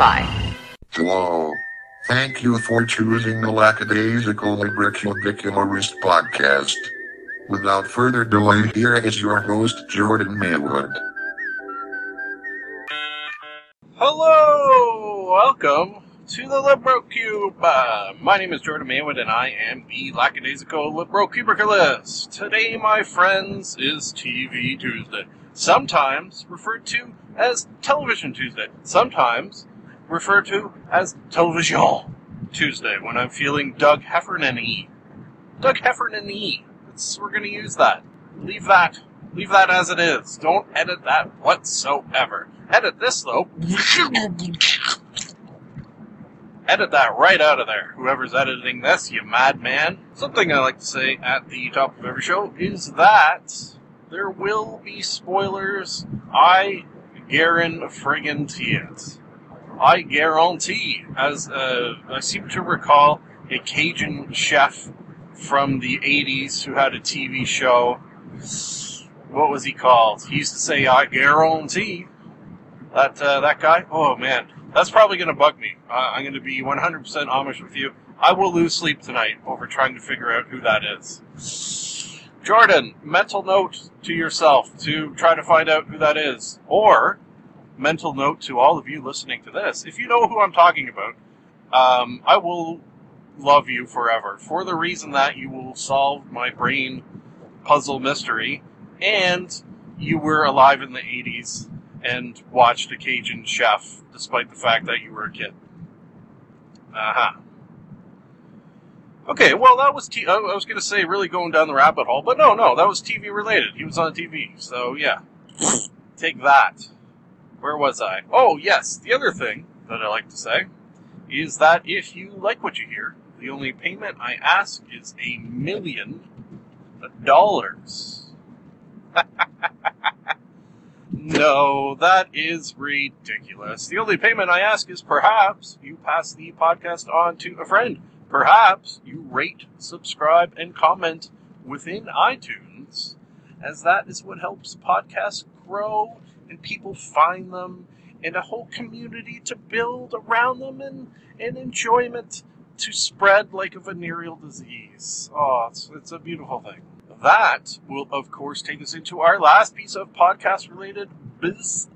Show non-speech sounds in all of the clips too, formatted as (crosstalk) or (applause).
Wi-Fi. Hello. Thank you for choosing the Lackadaisical Librocubicularist podcast. Without further delay, here is your host, Jordan Maywood. Hello, welcome to the LibroCube. Uh, my name is Jordan Maywood, and I am the lackadaisical LibroCubicalist. Today, my friends, is TV Tuesday, sometimes referred to as Television Tuesday, sometimes referred to as Television Tuesday when I'm feeling Doug Heffernan-y. Doug Heffernan-y. It's, we're going to use that. Leave that. Leave that as it is. Don't edit that whatsoever. Edit this though. Edit that right out of there. Whoever's editing this, you madman. Something I like to say at the top of every show is that there will be spoilers. I guarantee it. I guarantee, as I seem to recall, a Cajun chef from the 80s who had a TV show. What was he called? He used to say, I guarantee. That, uh, that guy? Oh man, that's probably going to bug me. Uh, I'm going to be 100% Amish with you. I will lose sleep tonight over trying to figure out who that is. Jordan, mental note to yourself to try to find out who that is. Or, mental note to all of you listening to this. If you know who I'm talking about, um, I will love you forever for the reason that you will solve my brain puzzle mystery and you were alive in the 80s and watched a Cajun chef despite the fact that you were a kid. Uh huh. Okay, well, that was t- I was going to say really going down the rabbit hole, but no, no, that was TV related. He was on TV, so yeah. (laughs) Take that. Where was I? Oh, yes, the other thing that I like to say is that if you like what you hear, the only payment I ask is a million dollars. (laughs) no, that is ridiculous. The only payment I ask is perhaps you pass the podcast on to a friend. Perhaps you rate, subscribe, and comment within iTunes, as that is what helps podcasts grow and people find them and a whole community to build around them and, and enjoyment to spread like a venereal disease. Oh, it's, it's a beautiful thing. That will, of course, take us into our last piece of podcast related business,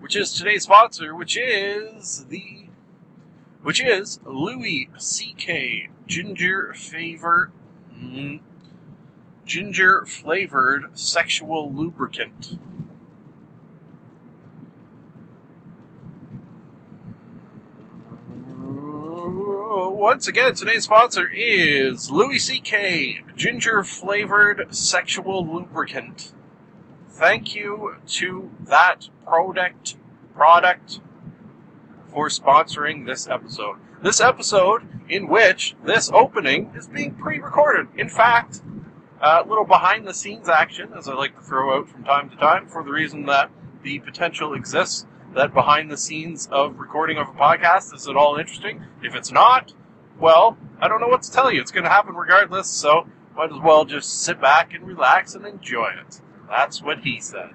which is today's sponsor, which is the, which is Louis C.K. Ginger Favor, ginger flavored sexual lubricant. Once again, today's sponsor is Louis C.K. Ginger Flavored Sexual Lubricant. Thank you to that product product for sponsoring this episode. This episode, in which this opening is being pre-recorded. In fact, a little behind the scenes action, as I like to throw out from time to time, for the reason that the potential exists that behind the scenes of recording of a podcast is at all interesting. If it's not, well, I don't know what to tell you. It's going to happen regardless, so might as well just sit back and relax and enjoy it. That's what he said.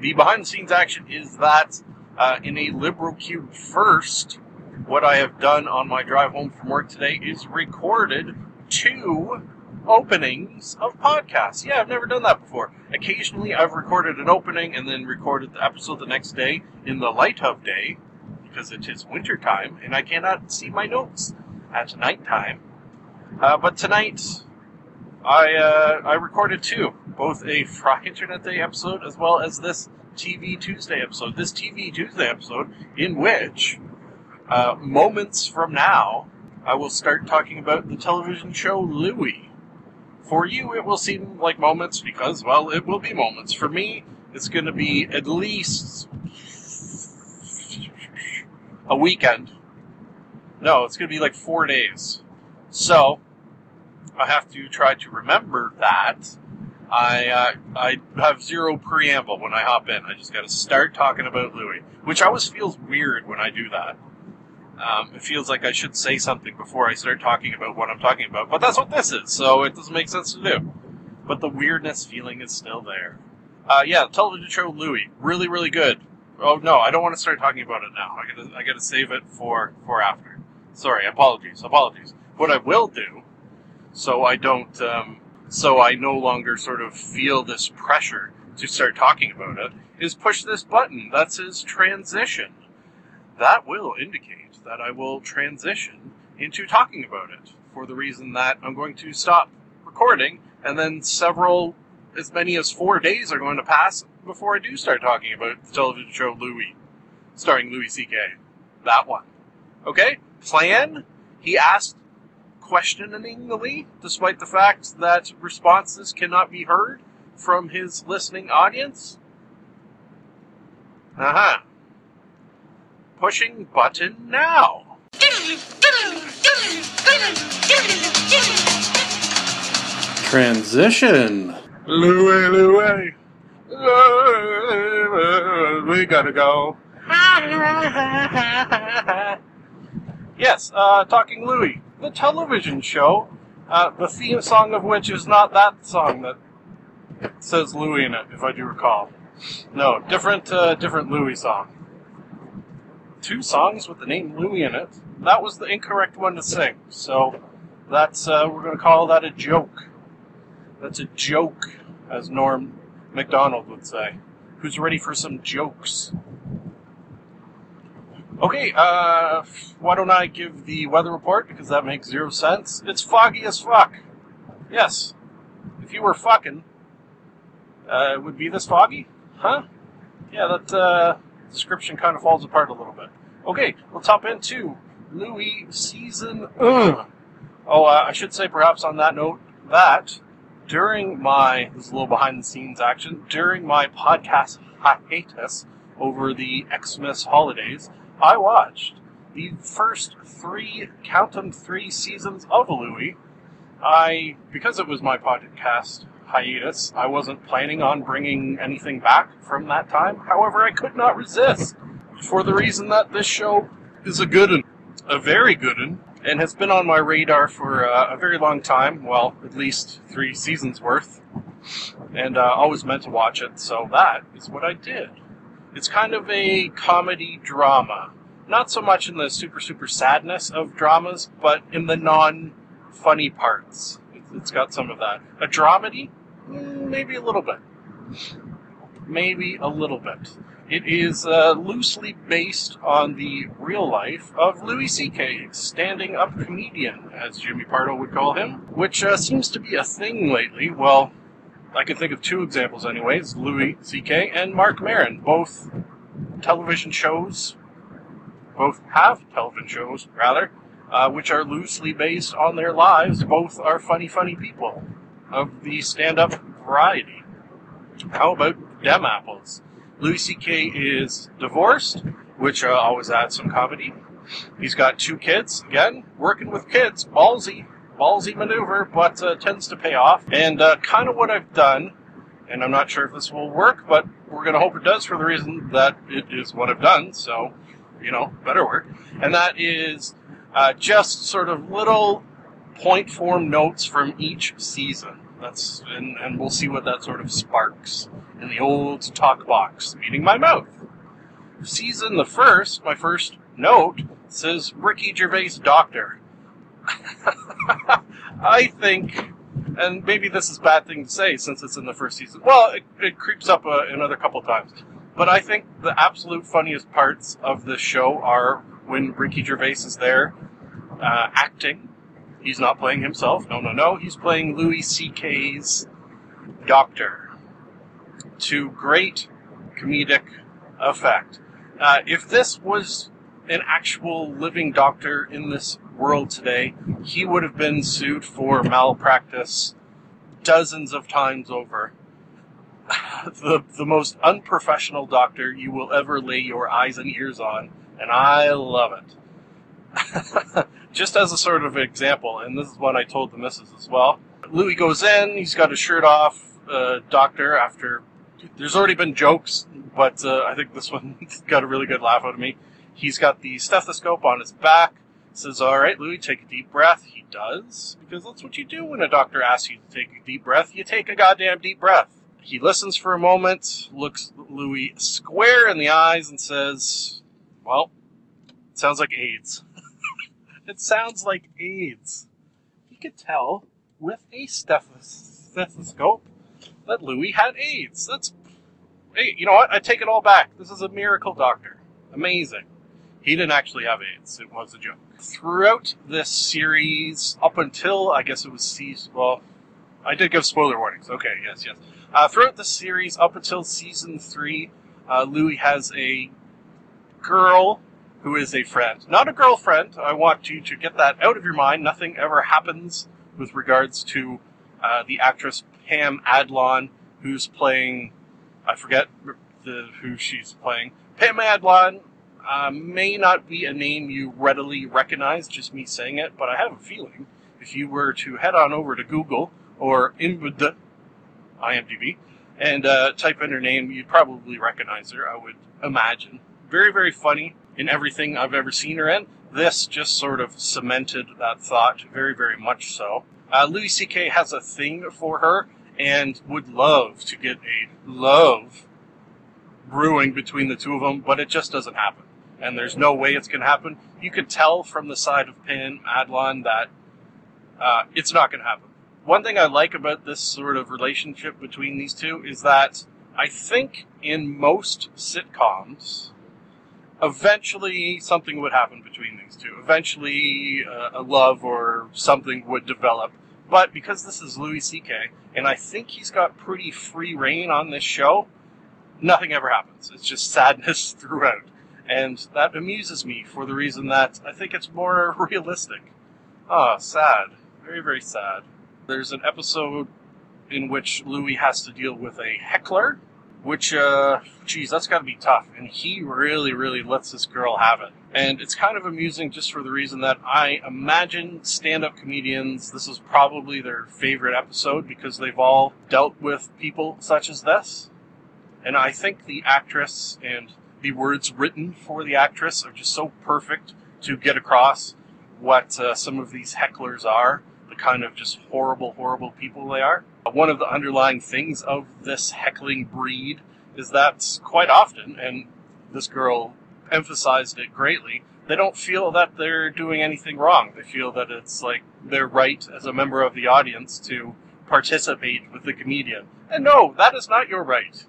The behind the scenes action is that uh, in a LibroCube first, what I have done on my drive home from work today is recorded two openings of podcasts. Yeah, I've never done that before. Occasionally, I've recorded an opening and then recorded the episode the next day in the light of day because it is winter time and I cannot see my notes at nighttime. Uh, but tonight, I uh, I recorded two, both a Fry Internet Day episode as well as this TV Tuesday episode. This TV Tuesday episode, in which uh, moments from now, I will start talking about the television show Louie. For you, it will seem like moments because, well, it will be moments. For me, it's going to be at least a weekend. No, it's going to be like four days. So, I have to try to remember that. I uh, I have zero preamble when I hop in. I just got to start talking about Louie, which always feels weird when I do that. Um, it feels like I should say something before I start talking about what I'm talking about, but that's what this is, so it doesn't make sense to do. But the weirdness feeling is still there. Uh, yeah, television show Louie, really, really good. Oh no, I don't want to start talking about it now. I gotta, I gotta save it for for after. Sorry, apologies, apologies. What I will do, so I don't, um, so I no longer sort of feel this pressure to start talking about it, is push this button that says transition. That will indicate that I will transition into talking about it for the reason that I'm going to stop recording and then several, as many as four days are going to pass before I do start talking about the television show Louie, starring Louis C.K. That one. Okay? Plan? He asked questioningly, despite the fact that responses cannot be heard from his listening audience. Uh huh. Pushing button now. Transition. Louie, Louie, we gotta go. yes, uh, Talking Louie, the television show, uh, the theme song of which is not that song that says Louie in it, if I do recall. No, different, uh, different Louie song. Two songs with the name Louie in it. That was the incorrect one to sing, so that's, uh, we're gonna call that a joke. That's a joke, as Norm Macdonald would say. Who's ready for some jokes? Okay, uh, why don't I give the weather report because that makes zero sense. It's foggy as fuck. Yes. If you were fucking, uh, it would be this foggy? Huh? Yeah, that, uh, description kind of falls apart a little bit. Okay, let's hop into Louie season. Ugh. Oh, uh, I should say perhaps on that note that during my this is a little behind the scenes action during my podcast hiatus over the Xmas holidays, I watched the first three count count 'em three seasons of Louie. I because it was my podcast hiatus, I wasn't planning on bringing anything back from that time. However, I could not resist for the reason that this show is a good one, a very good one, and has been on my radar for uh, a very long time. Well, at least three seasons worth, and uh, always meant to watch it. So that is what I did. It's kind of a comedy drama, not so much in the super super sadness of dramas, but in the non funny parts. It's got some of that. A dramedy, maybe a little bit. Maybe a little bit. It is uh, loosely based on the real life of Louis C.K., standing up comedian, as Jimmy Pardo would call him, which uh, seems to be a thing lately. Well, I can think of two examples, anyways Louis C.K. and Marc Maron, both television shows, both have television shows, rather, uh, which are loosely based on their lives. Both are funny, funny people of the stand up variety. How about Dem Apples? Louis C.K. is divorced, which uh, always adds some comedy. He's got two kids. Again, working with kids, ballsy, ballsy maneuver, but uh, tends to pay off. And uh, kind of what I've done, and I'm not sure if this will work, but we're going to hope it does for the reason that it is what I've done. So, you know, better work. And that is uh, just sort of little point form notes from each season. That's and, and we'll see what that sort of sparks in the old talk box, meaning my mouth. Season the first, my first note says Ricky Gervais Doctor. (laughs) I think, and maybe this is a bad thing to say since it's in the first season. Well, it, it creeps up uh, another couple times. But I think the absolute funniest parts of this show are when Ricky Gervais is there uh, acting. He's not playing himself. No, no, no. He's playing Louis C.K.'s doctor to great comedic effect. Uh, if this was an actual living doctor in this world today, he would have been sued for malpractice dozens of times over. (laughs) the, the most unprofessional doctor you will ever lay your eyes and ears on, and I love it. (laughs) Just as a sort of example, and this is one I told the missus as well. Louis goes in, he's got his shirt off, uh, doctor, after. There's already been jokes, but uh, I think this one (laughs) got a really good laugh out of me. He's got the stethoscope on his back, says, All right, Louis, take a deep breath. He does, because that's what you do when a doctor asks you to take a deep breath. You take a goddamn deep breath. He listens for a moment, looks Louis square in the eyes, and says, Well, sounds like AIDS. It sounds like AIDS. He could tell with a stethoscope that Louis had AIDS. That's. Hey, you know what? I take it all back. This is a miracle doctor. Amazing. He didn't actually have AIDS. It was a joke. Throughout this series, up until I guess it was season. Well, I did give spoiler warnings. Okay, yes, yes. Uh, throughout the series, up until season three, uh, Louis has a girl who is a friend, not a girlfriend. I want you to get that out of your mind. Nothing ever happens with regards to uh, the actress Pam Adlon, who's playing. I forget the, who she's playing. Pam Adlon uh, may not be a name you readily recognize, just me saying it, but I have a feeling if you were to head on over to Google or IMDb, and uh, type in her name, you'd probably recognize her, I would imagine. Very, very funny in everything I've ever seen her in. This just sort of cemented that thought, very, very much so. Uh, Louis C.K. has a thing for her and would love to get a love brewing between the two of them, but it just doesn't happen. And there's no way it's going to happen. You could tell from the side of Pam Adlon that uh, it's not going to happen. One thing I like about this sort of relationship between these two is that I think in most sitcoms, eventually something would happen between these two. Eventually, uh, a love or something would develop. But because this is Louis C.K., and I think he's got pretty free reign on this show, nothing ever happens. It's just sadness (laughs) throughout. And that amuses me for the reason that I think it's more (laughs) realistic. Ah, oh, sad. Very, very sad. There's an episode in which Louis has to deal with a heckler, which, uh, geez, that's gotta be tough. And he really, really lets this girl have it. And it's kind of amusing just for the reason that I imagine stand up comedians, this is probably their favorite episode because they've all dealt with people such as this. And I think the actress and the words written for the actress are just so perfect to get across what uh, some of these hecklers are, the kind of just horrible, horrible people they are. One of the underlying things of this heckling breed is that quite often, and this girl emphasized it greatly, they don't feel that they're doing anything wrong. They feel that it's like their right as a member of the audience to participate with the comedian. And no, that is not your right.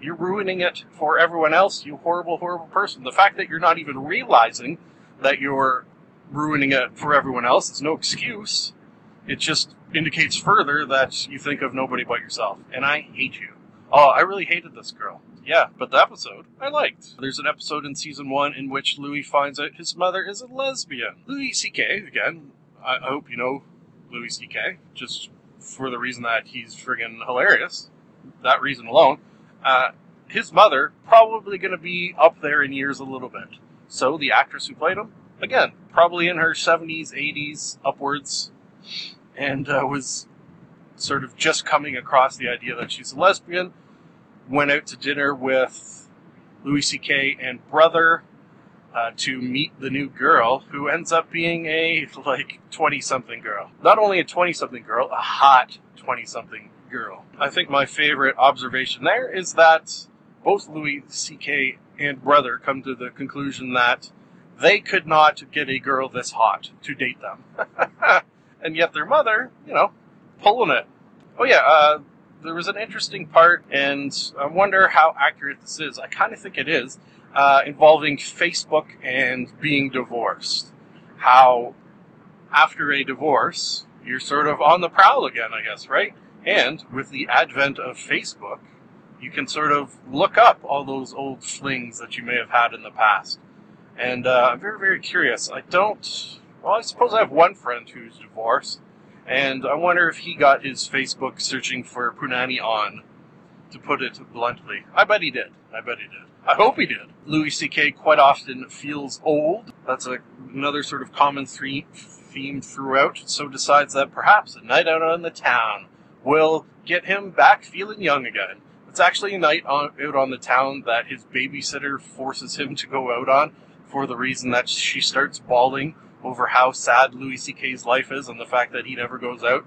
You're ruining it for everyone else, you horrible, horrible person. The fact that you're not even realizing that you're ruining it for everyone else is no excuse. It just indicates further that you think of nobody but yourself. And I hate you. Oh, I really hated this girl. Yeah, but the episode I liked. There's an episode in season one in which Louis finds out his mother is a lesbian. Louis C.K. again. I, hope you know Louis C.K. Just for the reason that he's friggin' hilarious. That reason alone. Uh, his mother probably going to be up there in years a little bit. So the actress who played him, again, probably in her 70s, 80s, upwards, and uh, was sort of just coming across the idea that she's a lesbian. Went out to dinner with Louis C.K. and brother uh, to meet the new girl, who ends up being a like 20 something girl. Not only a 20 something girl, a hot 20 something girl. I think my favorite observation there is that both Louis C.K. and brother come to the conclusion that they could not get a girl this hot to date them. (laughs) and yet their mother, you know, pulling it. Oh yeah, uh, there was an interesting part, and I wonder how accurate this is. I kind of think it is, uh, involving Facebook and being divorced. How after a divorce, you're sort of on the prowl again, I guess, right? And with the advent of Facebook, you can sort of look up all those old flings that you may have had in the past. And uh, I'm very, very curious. I don't. Well, I suppose I have one friend who's divorced, and I wonder if he got his Facebook searching for Punani on, to put it bluntly. I bet he did. I bet he did. I hope he did. Louis C.K. quite often feels old. That's a, another sort of common theme, theme throughout, so decides that perhaps a night out on the town will get him back feeling young again. It's actually a night on, out on the town that his babysitter forces him to go out on for the reason that she starts bawling over how sad Louis C.K.'s life is and the fact that he never goes out.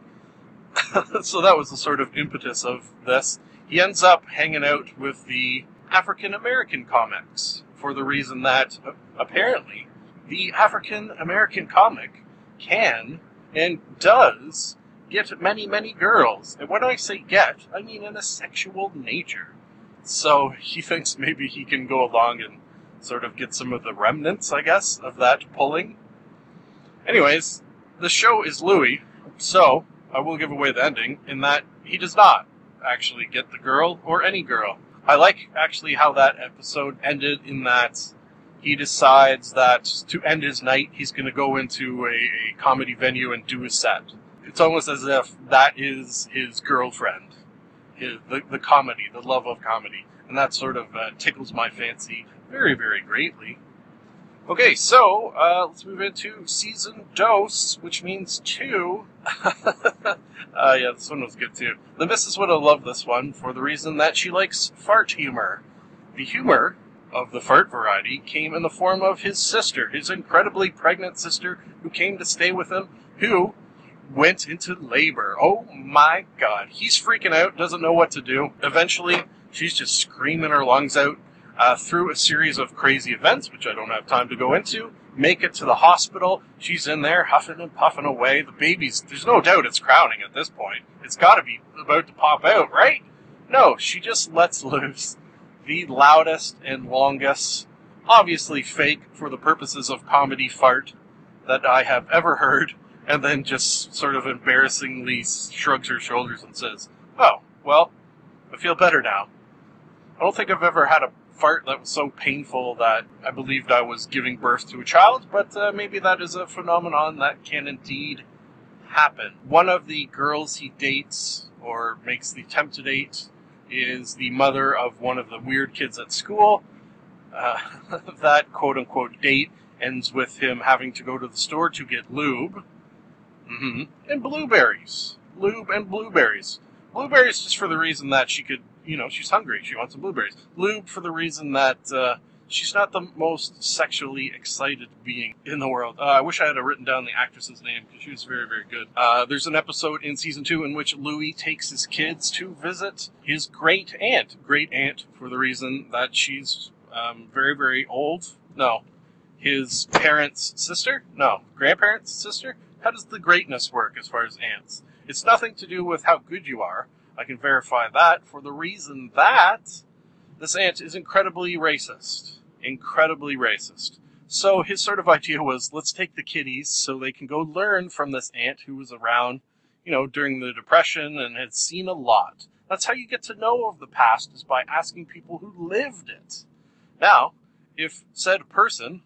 (laughs) so that was the sort of impetus of this. he ends up hanging out with the African American comics for the reason that apparently the African American comic can and does get many, many girls. And when I say get, I mean in a sexual nature. So (laughs) he thinks maybe he can go along and sort of get some of the remnants, I guess, of that pulling. Anyways, the show is Louie, so I will give away the ending in that he does not actually get the girl or any girl. I like actually how that episode ended in that he decides that to end his night, he's going to go into a, a comedy venue and do a set. It's almost as if that is his girlfriend, his, the, the comedy, the love of comedy. And that sort of uh, tickles my fancy very, very greatly. Okay, so uh, let's move into season dose, which means two. (laughs) uh, yeah, this one was good too. The missus would have loved this one for the reason that she likes fart humor. The humor of the fart variety came in the form of his sister, his incredibly pregnant sister, who came to stay with him, who went into labor. Oh my god. He's freaking out, doesn't know what to do. Eventually, she's just screaming her lungs out uh, through a series of crazy events, which I don't have time to go into. Make it to the hospital. She's in there huffing and puffing away. The baby's, there's no doubt it's crowning at this point. It's got to be about to pop out, right? No, she just lets (laughs) loose the loudest and longest, obviously fake for the purposes of comedy fart that I have ever heard, and then just sort of embarrassingly shrugs her shoulders and says, Oh, well, I feel better now. I don't think I've ever had a fart that was so painful that I believed I was giving birth to a child, but uh, maybe that is a phenomenon that can indeed happen. One of the girls he dates, or makes the attempt to date, is the mother of one of the weird kids at school. Uh, (laughs) that quote unquote date ends with him having to go to the store to get lube mm-hmm. and blueberries. Lube and blueberries. Blueberries just for the reason that she could you know, she's hungry. She wants some blueberries. Lube for the reason that uh, she's not the most sexually excited being in the world. Uh, I wish I had written down the actress's name because she was very, very good. Uh, there's an episode in season two in which Louis takes his kids to visit his great aunt. Great aunt for the reason that she's um, very, very old. No, his parents' sister. No, grandparents' sister. How does the greatness work as far as aunts? It's nothing to do with how good you are I can verify that for the reason that this aunt is incredibly racist. Incredibly racist. So his sort of idea was let's take the kiddies so they can go learn from this aunt who was around, you know, during the Depression and had seen a lot. That's how you get to know of the past is by asking people who lived it. Now, if said person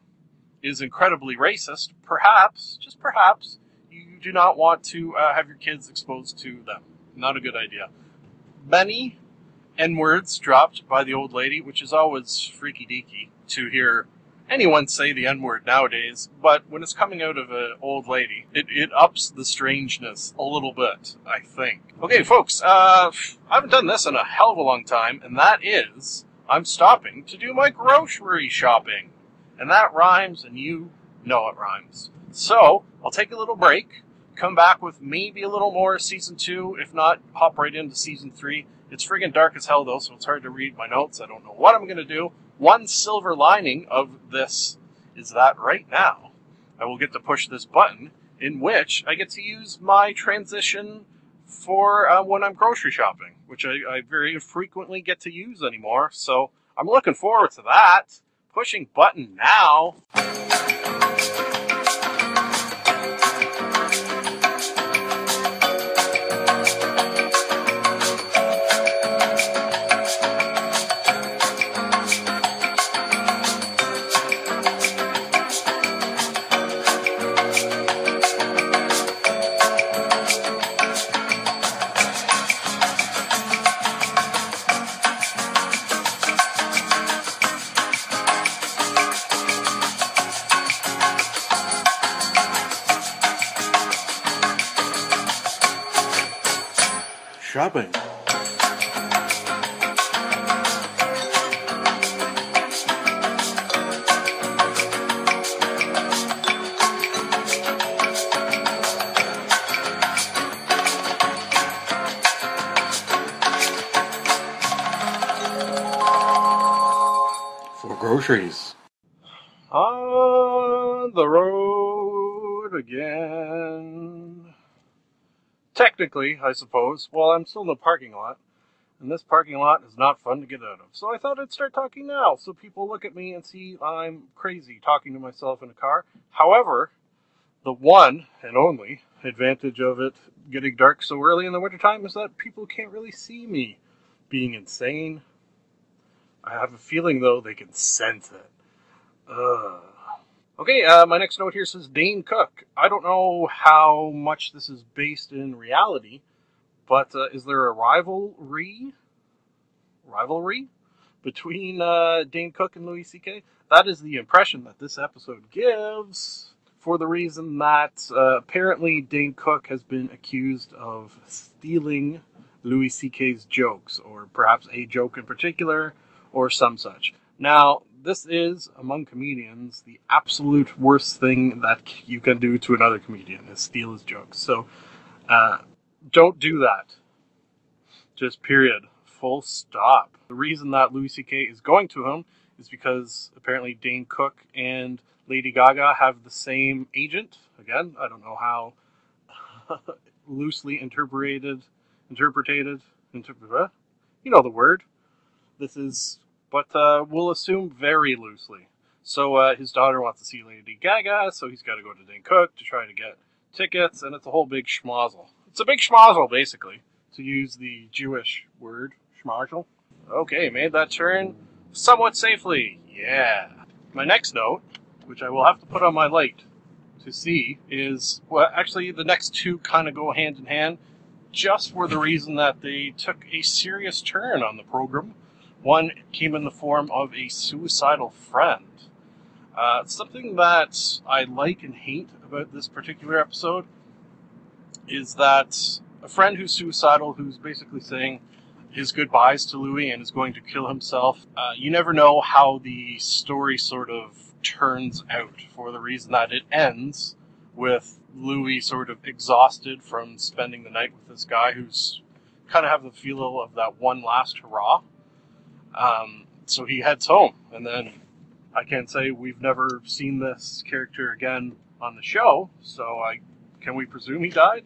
is incredibly racist, perhaps, just perhaps, you do not want to uh, have your kids exposed to them. Not a good idea. Many N words dropped by the old lady, which is always freaky deaky to hear anyone say the N word nowadays, but when it's coming out of an old lady, it, it ups the strangeness a little bit, I think. Okay, folks, uh, I haven't done this in a hell of a long time, and that is I'm stopping to do my grocery shopping. And that rhymes, and you know it rhymes. So, I'll take a little break come back with maybe a little more season two. If not, hop right into season three. It's friggin' dark as hell though, so it's hard to read my notes. I don't know what I'm gonna do. One silver lining of this is that right now I will get to push this button in which I get to use my transition for uh, when I'm grocery shopping, which I, I very frequently get to use anymore. So I'm looking forward to that. Pushing button now. Groceries. On the road again. Technically, I suppose. Well, I'm still in the parking lot, and this parking lot is not fun to get out of. So I thought I'd start talking now, so people look at me and see I'm crazy talking to myself in a car. However, the one and only advantage of it getting dark so early in the wintertime is that people can't really see me being insane. I have a feeling, though, they can sense it. Ugh. Okay, uh, my next note here says Dane Cook. I don't know how much this is based in reality, but uh, is there a rivalry? Rivalry between uh, Dane Cook and Louis C.K.? That is the impression that this episode gives, for the reason that uh, apparently Dane Cook has been accused of stealing Louis C.K.'s jokes, or perhaps a joke in particular, or some such. Now, this is, among comedians, the absolute worst thing that you can do to another comedian is steal his jokes. So, uh, don't do that. Just period. Full stop. The reason that Louis C.K. is going to him is because apparently Dane Cook and Lady Gaga have the same agent. Again, I don't know how (laughs) loosely interpreted, interpreted, interpret. You know the word. This is but uh, we'll assume very loosely. So uh, his daughter wants to see Lady Gaga, so he's got to go to Cook to try to get tickets, and it's a whole big schmozzle. It's a big schmozzle, basically, to use the Jewish word, schmozzle. Okay, made that turn somewhat safely. Yeah. My next note, which I will have to put on my light to see, is well, actually the next two kind of go hand in hand, just for the reason that they took a serious turn on the program one came in the form of a suicidal friend. Uh, something that I like and hate about this particular episode is that a friend who's suicidal, who's basically saying his goodbyes to Louis and is going to kill himself, uh, you never know how the story sort of turns out for the reason that it ends with Louis sort of exhausted from spending the night with this guy who's kind of have the feel of that one last hurrah. Um, so he heads home, and then I can't say we've never seen this character again on the show. So I can we presume he died?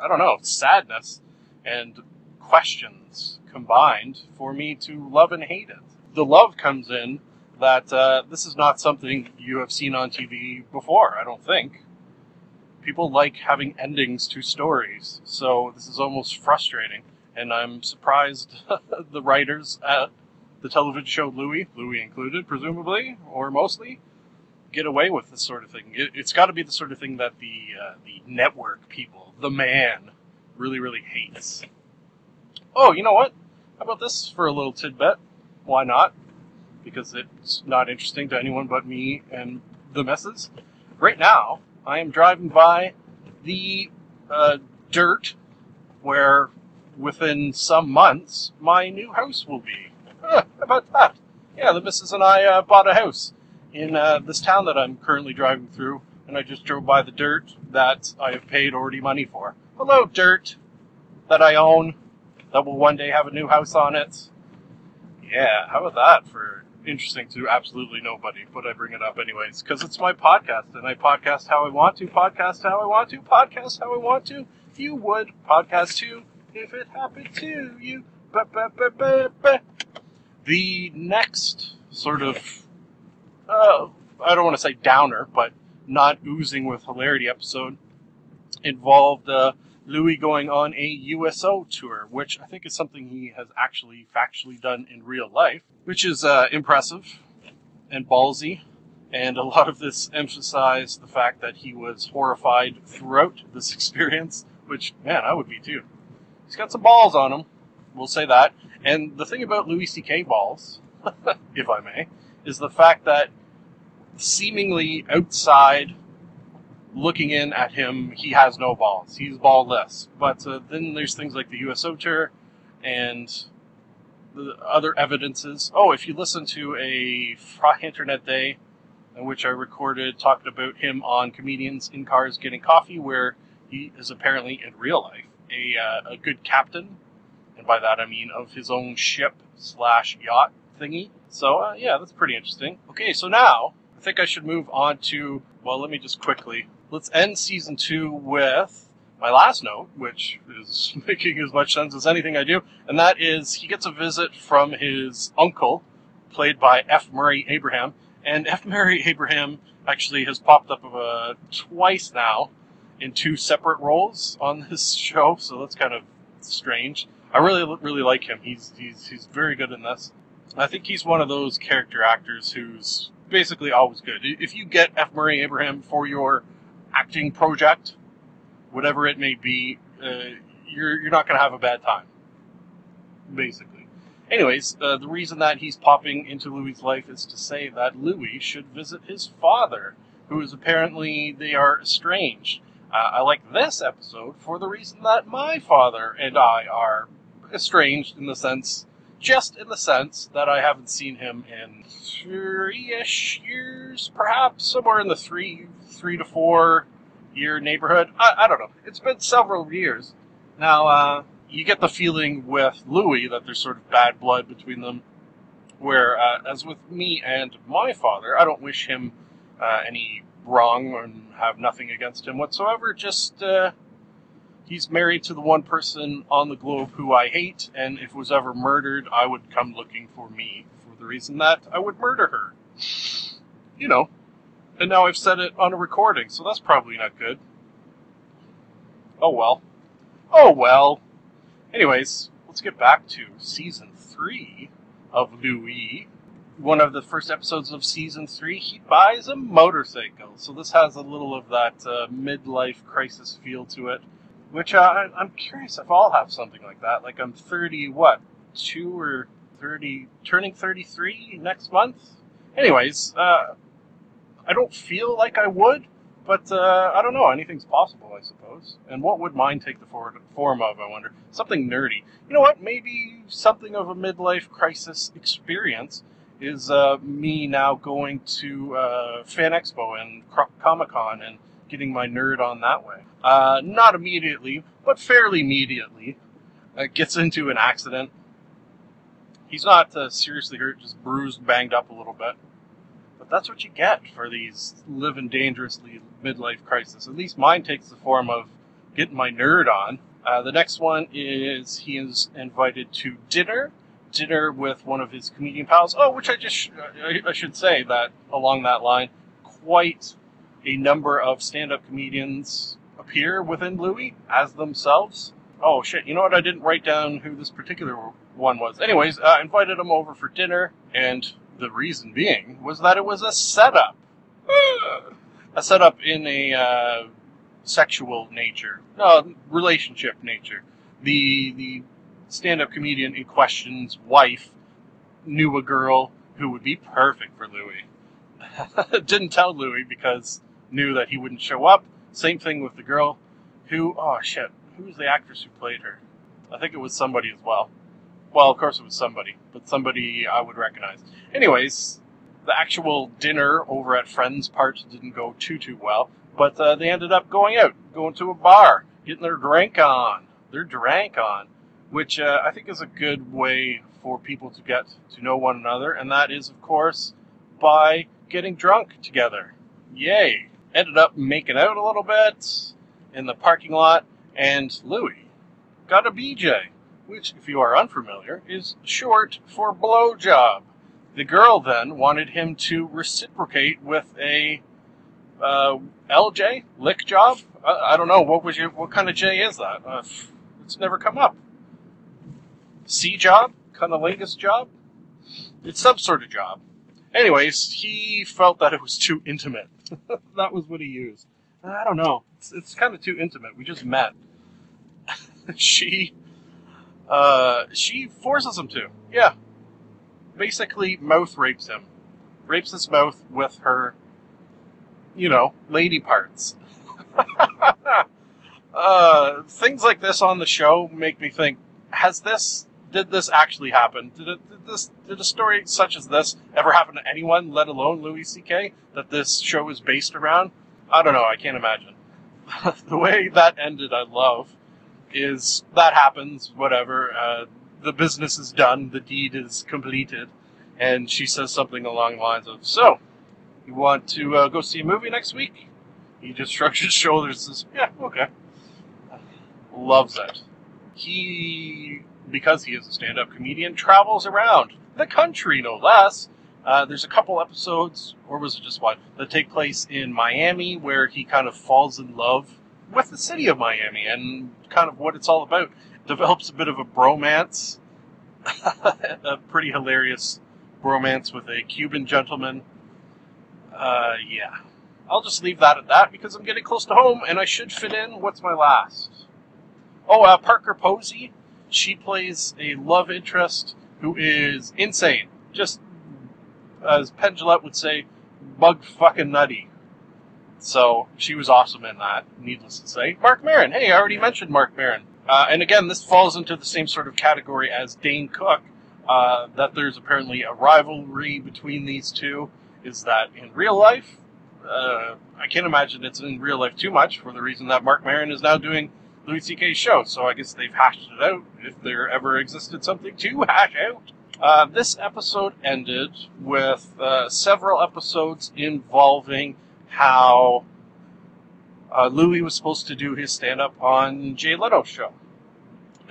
I don't know. Sadness and questions combined for me to love and hate it. The love comes in that uh, this is not something you have seen on TV before. I don't think. People like having endings to stories, so this is almost frustrating, and I'm surprised (laughs) the writers at the television show Louie, Louis included, presumably or mostly, get away with this sort of thing. It, has got to be the sort of thing that the uh, the network people, the man, really really hates. Oh, you know what? How about this for a little tidbit? Why not? Because it's not interesting to anyone but me and the messes. Right now, I am driving by the uh, dirt where within some months my new house will be (laughs) about that. Yeah, the missus and I uh, bought a house in uh, this town that I'm currently driving through, and I just drove by the dirt that I have paid already money for. Hello, dirt that I own that will one day have a new house on it. Yeah, how about that for interesting to absolutely nobody, but I bring it up anyways because it's my podcast and I podcast how I want to, podcast how I want to, podcast how I want to. You would podcast too if it happened to you. Ba, ba, ba, the next sort of, uh, I don't want to say downer, but not oozing with hilarity episode involved uh, Louis going on a USO tour, which I think is something he has actually factually done in real life, which is uh, impressive and ballsy. And a lot of this emphasized the fact that he was horrified throughout this (laughs) experience, which, man, I would be too. He's got some balls on him, we'll say that. And the thing about Louis C.K. balls, (laughs) if I may, is the fact that seemingly outside looking in at him, he has no balls. He's ballless. But uh, then there's things like the USO tour and the other evidences. Oh, if you listen to a Fry Internet Day, in which I recorded talking about him on comedians in cars getting coffee, where he is apparently in real life a, uh, a good captain and by that I mean of his own ship slash yacht thingy. So uh, yeah, that's pretty interesting. Okay, so now I think I should move on to well, let me just quickly let's end season two with my last note, which is (laughs) making as much sense as anything I do, and that is he gets a visit from his uncle, played by F. Murray Abraham, and F. Murray Abraham actually has popped up uh, twice now in two separate roles on this (laughs) show, so that's kind of strange. I really really like him. He's he's he's very good in this. I think he's one of those character actors who's basically always good. If you get F. Murray Abraham for your acting project, whatever it may be, uh, you're you're not going to have a bad time. Basically. Anyways, uh, the reason that he's popping into Louis' life is to say that Louis should visit his father, who is apparently they are estranged. Uh, I like this episode for the reason that my father and I are estranged in the sense, just in the sense that I haven't seen him in three-ish years, perhaps somewhere in the three, three to four year neighborhood. I, I don't know. It's been several years now. Uh, you get the feeling with Louis that there's sort of bad blood between them. Where, uh, as with me and my father, I don't wish him uh, any wrong and have nothing against him whatsoever. Just uh, he's married to the one person on the globe who I hate, and if was ever murdered, I would come looking for me for the reason that I would murder her. You know. And now I've said it on a recording, so that's probably not good. Oh well. Oh well. Anyways, let's get back to season three of Louie. One of the first episodes of season three, he buys a motorcycle. So this has a little of that uh, midlife crisis feel to it which uh, I'm curious if I'll have something like that. Like I'm 30, what, two or 30, turning 33 next month. Anyways, uh, I don't feel like I would, but uh, I don't know. Anything's possible, I suppose. And what would mine take the form of? I wonder. Something nerdy. You know what? Maybe something of a midlife crisis experience is uh, me now going to uh, Fan Expo and Comic Con and getting my nerd on that way. Uh, not immediately, but fairly immediately. Uh, gets into an accident. He's not uh, seriously hurt, just bruised, banged up a little bit. But that's what you get for these living dangerously midlife crisis. At least mine takes the form of getting my nerd on. Uh, the next one is he is invited to dinner, dinner with one of his comedian pals. Oh, which I just sh- I, I should say that along that line, quite a number of stand-up comedians appear within Louie as themselves. Oh shit! You know what? I didn't write down who this particular one was. Anyways, I invited him over for dinner, and the reason being was that it was a setup. a setup in a uh, sexual nature, no relationship nature. The the stand-up comedian in question's wife knew a girl who would be perfect for Louis. (laughs) Didn't tell Louis because knew that he wouldn't show up. Same thing with the girl who, oh shit, who was the actress who played her? I think it was somebody as well. Well, of course it was somebody, but somebody I would recognize. Anyways, the actual dinner over at Friends part didn't go too too well, but uh, they ended up going out, going to a bar, getting their drink on, their drank on, which uh, I think is a good way for people to get to know one another, and that is, of course, by getting drunk together. Yay! Ended up making out a little bit in the parking lot, and Louis got a BJ, which, if you are unfamiliar, is short for blowjob. The girl then wanted him to reciprocate with a uh, LJ lick job. I, I, don't know what was your what kind of J is that? Uh, it's never come up. C job, cunnilingus job. It's some sort of job. Anyways, he felt that it was too intimate (laughs) that was what he used. I don't know. It's, it's kind of too intimate. We just met. (laughs) she, uh, she forces him to. Yeah. Basically, mouth rapes him. Rapes his mouth with her, you know, lady parts. (laughs) uh, things like this on the show make me think: Has this did this actually happen? Did, it, did this did a story such as this ever happen to anyone, let alone Louis C.K. That this show is based around? I don't know. I can't imagine. (laughs) the way that ended, I love. Is that happens? Whatever. Uh, the business is done. The deed is completed. and she says something along the lines of, "So, you want to uh, go see a movie next week?" He just shrugs his shoulders and says, "Yeah, okay." Loves it. He, because he is a stand-up comedian, travels around the country, no less. Uh, there's a couple episodes, or was it just one, that take place in Miami where he kind of falls in love with the city of Miami and kind of what it's all about. Develops a bit of a bromance, (laughs) a pretty hilarious bromance with a Cuban gentleman. Uh, yeah. I'll just leave that at that because I'm getting close to home and I should fit in. What's my last? Oh, uh, Parker Posey. She plays a love interest who is insane. Just, as Penn would say, bug fucking nutty. So she was awesome in that, needless to say. Marc Maron. Hey, I already mentioned Marc Maron. Uh, and again, this falls into the same sort of category as Dane Cook, uh, that there's apparently a rivalry between these two. Is that in real life? Uh, I can't imagine it's in real life too much for the reason that Marc Maron is now doing Louis C.K.'s show. So I guess they've hashed it out if there ever existed something to (laughs) hash out. Uh, this episode ended with uh, several episodes involving how uh, Louis was supposed to do his stand up on Jay Leno's show.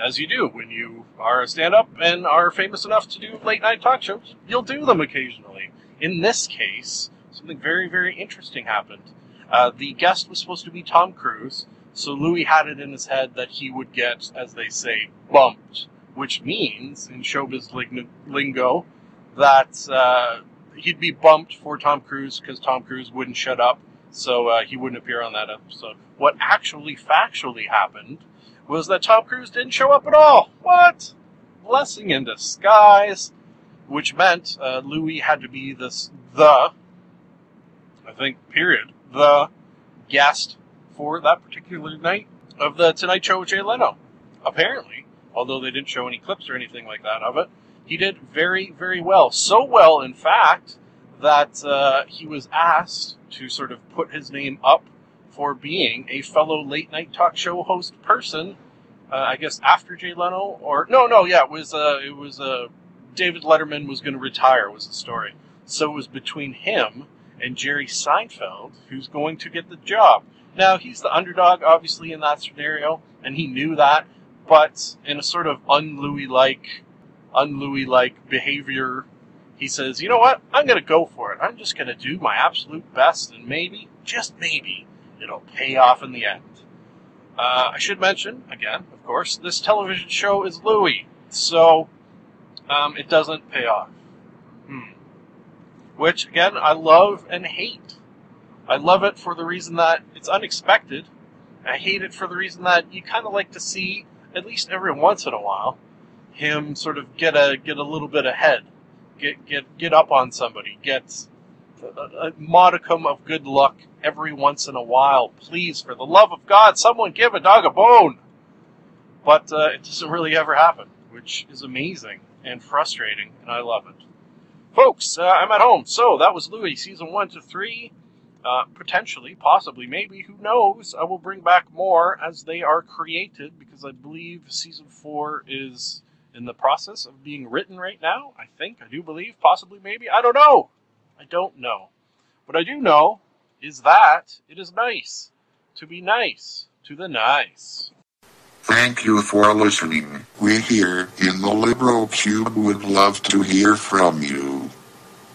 As you do when you are a stand up and are famous enough to do late night talk shows, you'll do them occasionally. In this case, something very, very interesting happened. Uh, the guest was supposed to be Tom Cruise, so Louis had it in his head that he would get, as they say, bumped, which means, in showbiz lingo, that uh, he'd be bumped for Tom Cruise because Tom Cruise wouldn't shut up, so uh, he wouldn't appear on that episode. What actually factually happened was that Tom Cruise didn't show up at all. What? Blessing in disguise, which meant uh, Louis had to be this the, I think, period, the guest for that particular night of the Tonight Show with Jay Leno. Apparently, although they didn't show any clips or anything like that of it, he did very, very well. So well, in fact, that uh, he was asked to sort of put his name up for being a fellow late night talk show host person. Uh, I guess after Jay Leno, or no, no, yeah, it was uh, it was uh, David Letterman was going to retire was the story. So it was between him and Jerry Seinfeld who's going to get the job. Now he's the underdog, obviously, in that scenario, and he knew that. But in a sort of un-Louis like, un-Louie like behavior, he says, "You know what? I'm going to go for it. I'm just going to do my absolute best, and maybe, just maybe, it'll pay off in the end." Uh, I should mention again, of course, this television show is Louis, so um, it doesn't pay off. Hmm. Which again, I love and hate. I love it for the reason that it's unexpected. I hate it for the reason that you kind of like to see, at least every once in a while, him sort of get a get a little bit ahead, get get get up on somebody, get a, a modicum of good luck every once in a while. Please, for the love of God, someone give a dog a bone. But uh, it doesn't really ever happen, which is amazing and frustrating, and I love it. Folks, uh, I'm at home. So that was Louie, season one to three. Uh, potentially, possibly, maybe, who knows? I will bring back more as they are created because I believe season four is in the process of being written right now. I think, I do believe, possibly, maybe. I don't know. I don't know. What I do know is that it is nice to be nice to the nice. Thank you for listening. We here in the LibroCube would love to hear from you.